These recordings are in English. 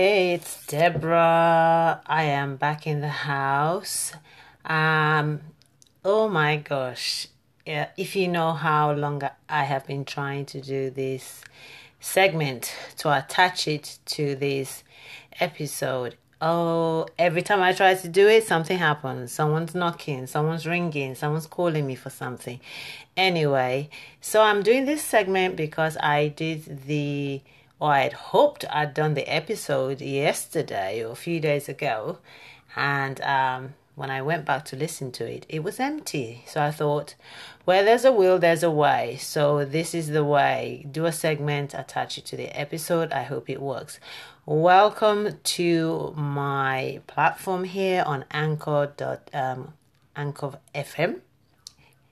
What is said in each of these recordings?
Hey, it's Deborah. I am back in the house. Um, oh my gosh. Yeah, if you know how long I have been trying to do this segment to attach it to this episode. Oh, every time I try to do it, something happens. Someone's knocking, someone's ringing, someone's calling me for something. Anyway, so I'm doing this segment because I did the I had hoped I'd done the episode yesterday or a few days ago, and um, when I went back to listen to it, it was empty. So I thought, where there's a will, there's a way. So this is the way. Do a segment, attach it to the episode. I hope it works. Welcome to my platform here on Anchor. Um, Anchor FM.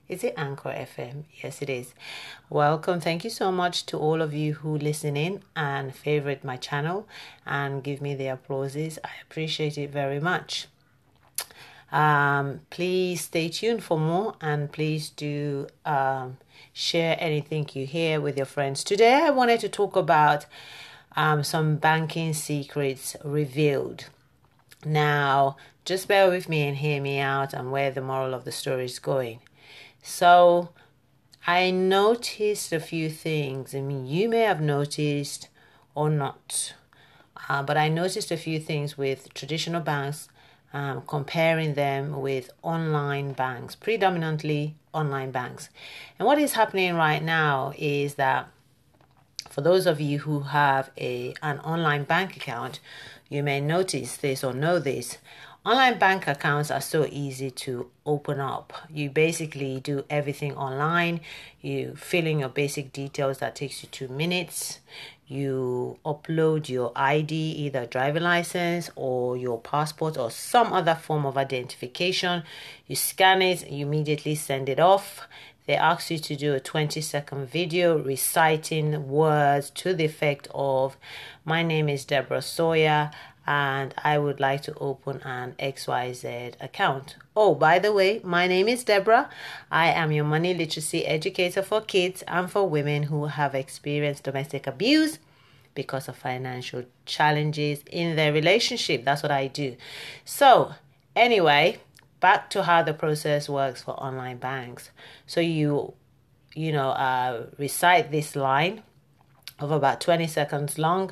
Is it Anchor FM? Yes, it is. Welcome. Thank you so much to all of you who listen in and favorite my channel and give me the applauses. I appreciate it very much. Um, please stay tuned for more and please do um, share anything you hear with your friends. Today, I wanted to talk about um, some banking secrets revealed. Now, just bear with me and hear me out and where the moral of the story is going. So I noticed a few things. I mean, you may have noticed or not, uh, but I noticed a few things with traditional banks, um, comparing them with online banks, predominantly online banks. And what is happening right now is that for those of you who have a an online bank account, you may notice this or know this. Online bank accounts are so easy to open up. You basically do everything online. You fill in your basic details that takes you 2 minutes. You upload your ID, either driver license or your passport or some other form of identification. You scan it, you immediately send it off. They ask you to do a 20 second video reciting words to the effect of My name is Deborah Sawyer and I would like to open an XYZ account. Oh, by the way, my name is Deborah. I am your money literacy educator for kids and for women who have experienced domestic abuse because of financial challenges in their relationship. That's what I do. So, anyway, back to how the process works for online banks. So you you know, uh, recite this line of about 20 seconds long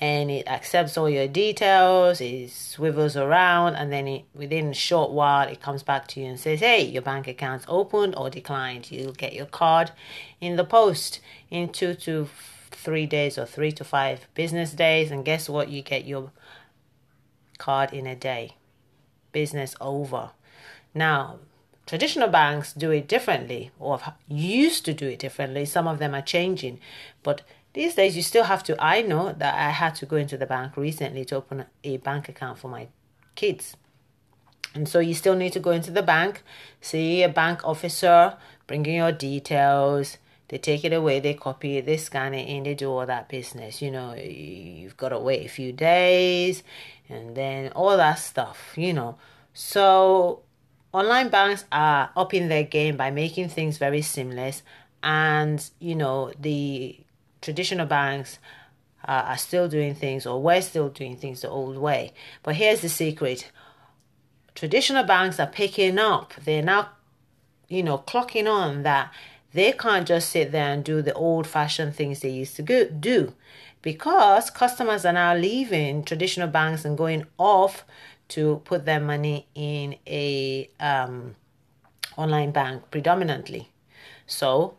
and it accepts all your details, it swivels around, and then it, within a short while it comes back to you and says, Hey, your bank account's opened or declined. You'll get your card in the post in two to three days or three to five business days, and guess what? You get your card in a day. Business over. Now, traditional banks do it differently or used to do it differently. Some of them are changing, but these days, you still have to. I know that I had to go into the bank recently to open a bank account for my kids. And so you still need to go into the bank, see a bank officer, bring in your details. They take it away, they copy it, they scan it in, they do all that business. You know, you've got to wait a few days and then all that stuff, you know. So online banks are upping their game by making things very seamless and, you know, the traditional banks uh, are still doing things, or we're still doing things the old way. But here's the secret traditional banks are picking up, they're now, you know, clocking on that they can't just sit there and do the old fashioned things they used to do because customers are now leaving traditional banks and going off to put their money in a um, online bank predominantly. So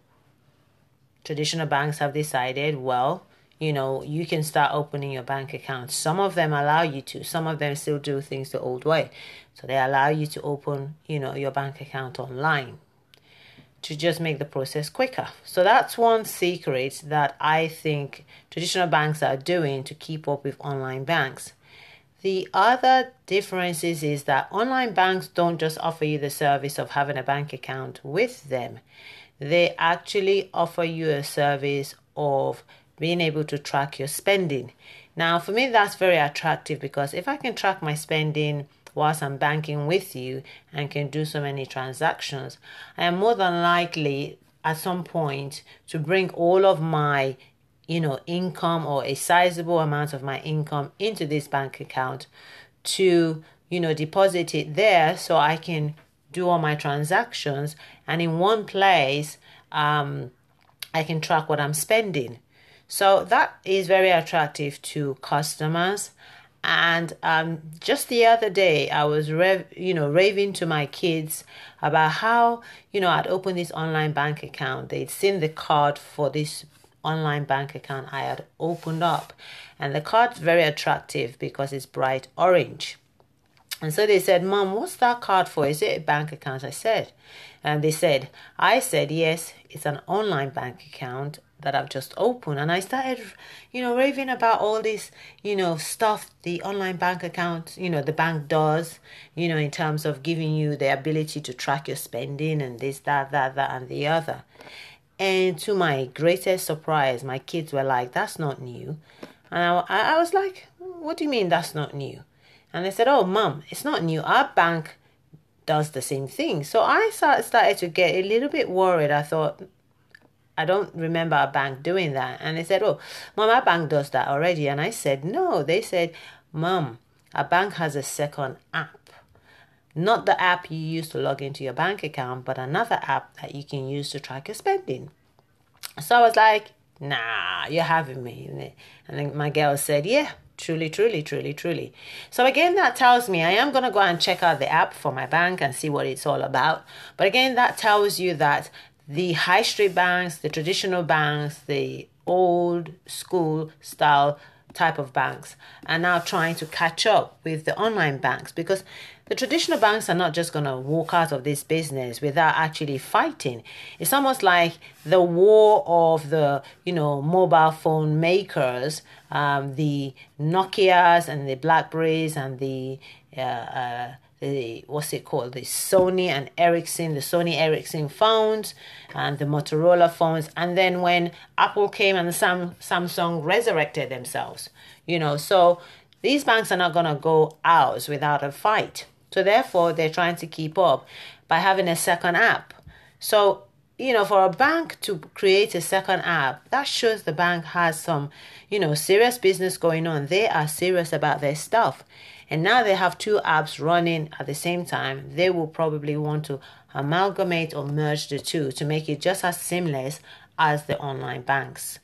traditional banks have decided, well, you know, you can start opening your bank account. Some of them allow you to, some of them still do things the old way. So they allow you to open, you know, your bank account online to just make the process quicker. So that's one secret that I think traditional banks are doing to keep up with online banks. The other differences is that online banks don't just offer you the service of having a bank account with them they actually offer you a service of being able to track your spending. Now, for me, that's very attractive because if I can track my spending whilst I'm banking with you and can do so many transactions, I am more than likely at some point to bring all of my you know, income or a sizable amount of my income into this bank account to, you know, deposit it there so I can do all my transactions and in one place um, I can track what I'm spending. So that is very attractive to customers. And um, just the other day, I was rev- you know raving to my kids about how you know I'd opened this online bank account. They'd seen the card for this online bank account I had opened up, and the card's very attractive because it's bright orange. And so they said, Mom, what's that card for? Is it a bank account? I said. And they said, I said, yes, it's an online bank account that I've just opened. And I started, you know, raving about all this, you know, stuff the online bank account, you know, the bank does, you know, in terms of giving you the ability to track your spending and this, that, that, that, and the other. And to my greatest surprise, my kids were like, that's not new. And I, I was like, what do you mean that's not new? And they said, Oh, mom, it's not new. Our bank does the same thing. So I started to get a little bit worried. I thought, I don't remember a bank doing that. And they said, Oh, mom, our bank does that already. And I said, No. They said, Mom, a bank has a second app. Not the app you use to log into your bank account, but another app that you can use to track your spending. So I was like, Nah, you're having me. And then my girl said, Yeah, Truly, truly, truly, truly. So again, that tells me I am going to go and check out the app for my bank and see what it's all about. But again, that tells you that the high street banks, the traditional banks, the old school style type of banks are now trying to catch up with the online banks because the traditional banks are not just going to walk out of this business without actually fighting. It's almost like the war of the, you know, mobile phone makers, um, the Nokias and the Blackberries and the, uh, uh, the what's it called? The Sony and Ericsson the Sony Ericsson phones and the Motorola phones. And then when Apple came and Sam, Samsung resurrected themselves you know. So these banks are not going to go out without a fight so therefore, they're trying to keep up by having a second app. So, you know, for a bank to create a second app, that shows the bank has some, you know, serious business going on. They are serious about their stuff. And now they have two apps running at the same time. They will probably want to amalgamate or merge the two to make it just as seamless as the online banks.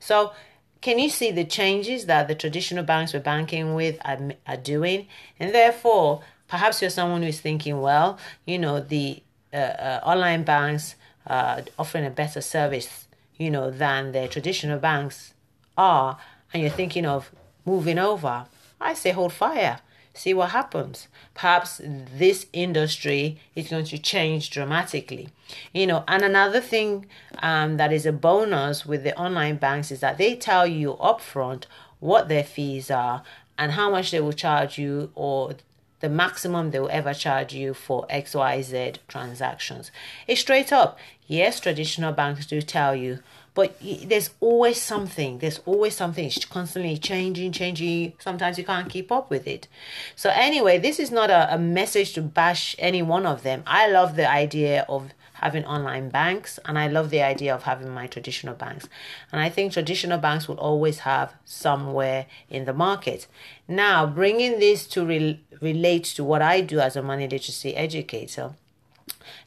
So, can you see the changes that the traditional banks we're banking with are, are doing? And therefore, Perhaps you're someone who's thinking, well, you know, the uh, uh, online banks are offering a better service, you know, than the traditional banks are, and you're thinking of moving over. I say hold fire, see what happens. Perhaps this industry is going to change dramatically, you know. And another thing um, that is a bonus with the online banks is that they tell you upfront what their fees are and how much they will charge you or the maximum they will ever charge you for XYZ transactions. It's straight up. Yes, traditional banks do tell you, but there's always something. There's always something. It's constantly changing, changing. Sometimes you can't keep up with it. So, anyway, this is not a, a message to bash any one of them. I love the idea of having online banks and I love the idea of having my traditional banks. And I think traditional banks will always have somewhere in the market. Now, bringing this to re- relate to what I do as a money literacy educator,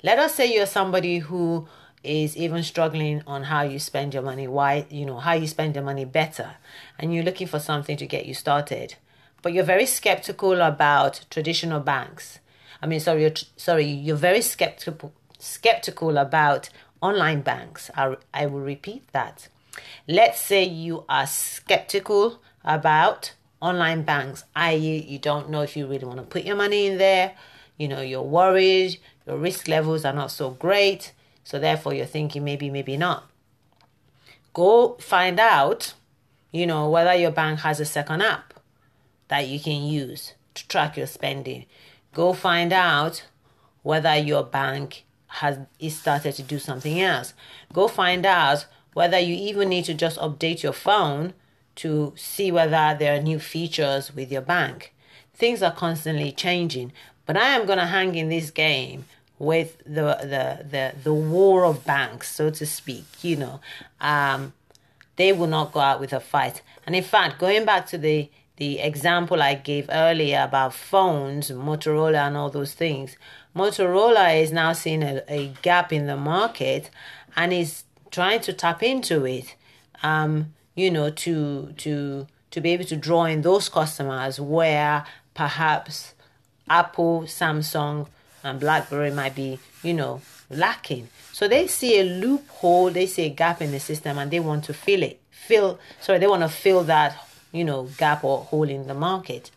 let us say you're somebody who is even struggling on how you spend your money, why, you know, how you spend your money better, and you're looking for something to get you started. But you're very skeptical about traditional banks. I mean, sorry, you're, sorry, you're very skeptical skeptical about online banks. I, I will repeat that. Let's say you are skeptical about online banks, i.e., you don't know if you really want to put your money in there, you know, you're worried, your risk levels are not so great, so therefore you're thinking maybe, maybe not. Go find out, you know, whether your bank has a second app that you can use to track your spending. Go find out whether your bank has is started to do something else. Go find out whether you even need to just update your phone to see whether there are new features with your bank. Things are constantly changing, but I am going to hang in this game with the the the the war of banks, so to speak. You know, um, they will not go out with a fight. And in fact, going back to the the example I gave earlier about phones, Motorola, and all those things, Motorola is now seeing a, a gap in the market and is trying to tap into it. Um, you know, to to to be able to draw in those customers where perhaps Apple, Samsung, and BlackBerry might be, you know, lacking. So they see a loophole, they see a gap in the system, and they want to fill it. Fill, sorry, they want to fill that, you know, gap or hole in the market.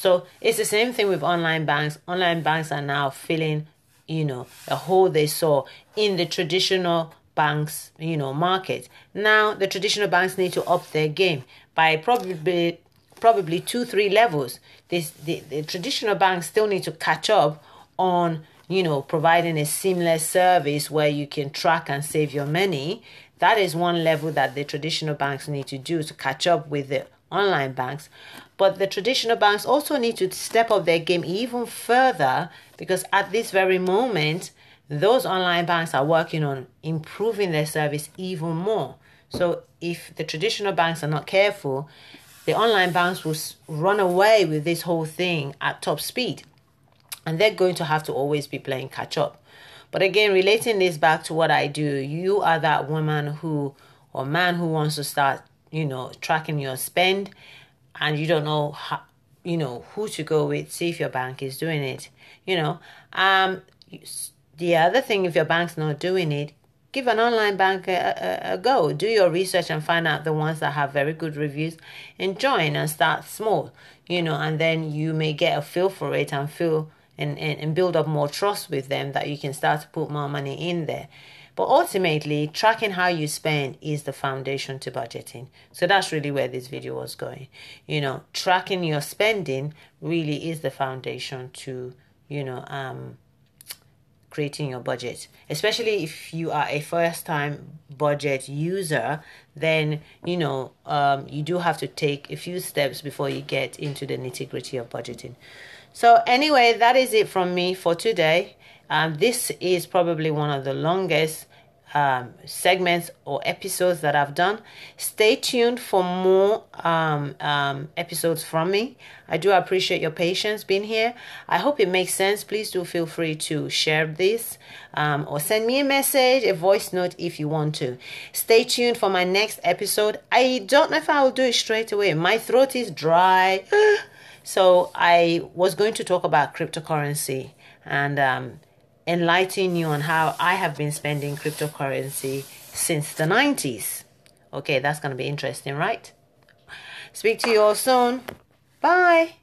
So it's the same thing with online banks. Online banks are now filling, you know, a hole they saw in the traditional banks, you know, market. Now the traditional banks need to up their game by probably probably two, three levels. This the, the traditional banks still need to catch up on you know providing a seamless service where you can track and save your money. That is one level that the traditional banks need to do to catch up with the online banks. But the traditional banks also need to step up their game even further because at this very moment, those online banks are working on improving their service even more. So if the traditional banks are not careful, the online banks will run away with this whole thing at top speed. And they're going to have to always be playing catch up. But again, relating this back to what I do, you are that woman who or man who wants to start, you know, tracking your spend and you don't know how, you know, who to go with, see if your bank is doing it. You know, um the other thing if your bank's not doing it, give an online bank a, a, a, go. Do your research and find out the ones that have very good reviews and join and start small, you know, and then you may get a feel for it and feel and, and, and build up more trust with them that you can start to put more money in there. But ultimately, tracking how you spend is the foundation to budgeting. So that's really where this video was going. You know, tracking your spending really is the foundation to, you know, um, creating your budget especially if you are a first time budget user then you know um, you do have to take a few steps before you get into the nitty gritty of budgeting so anyway that is it from me for today um, this is probably one of the longest um, segments or episodes that I've done. Stay tuned for more um, um, episodes from me. I do appreciate your patience being here. I hope it makes sense. Please do feel free to share this um, or send me a message, a voice note if you want to. Stay tuned for my next episode. I don't know if I will do it straight away. My throat is dry. so I was going to talk about cryptocurrency and um, enlighten you on how I have been spending cryptocurrency since the 90s. Okay, that's going to be interesting, right? Speak to you all soon. Bye.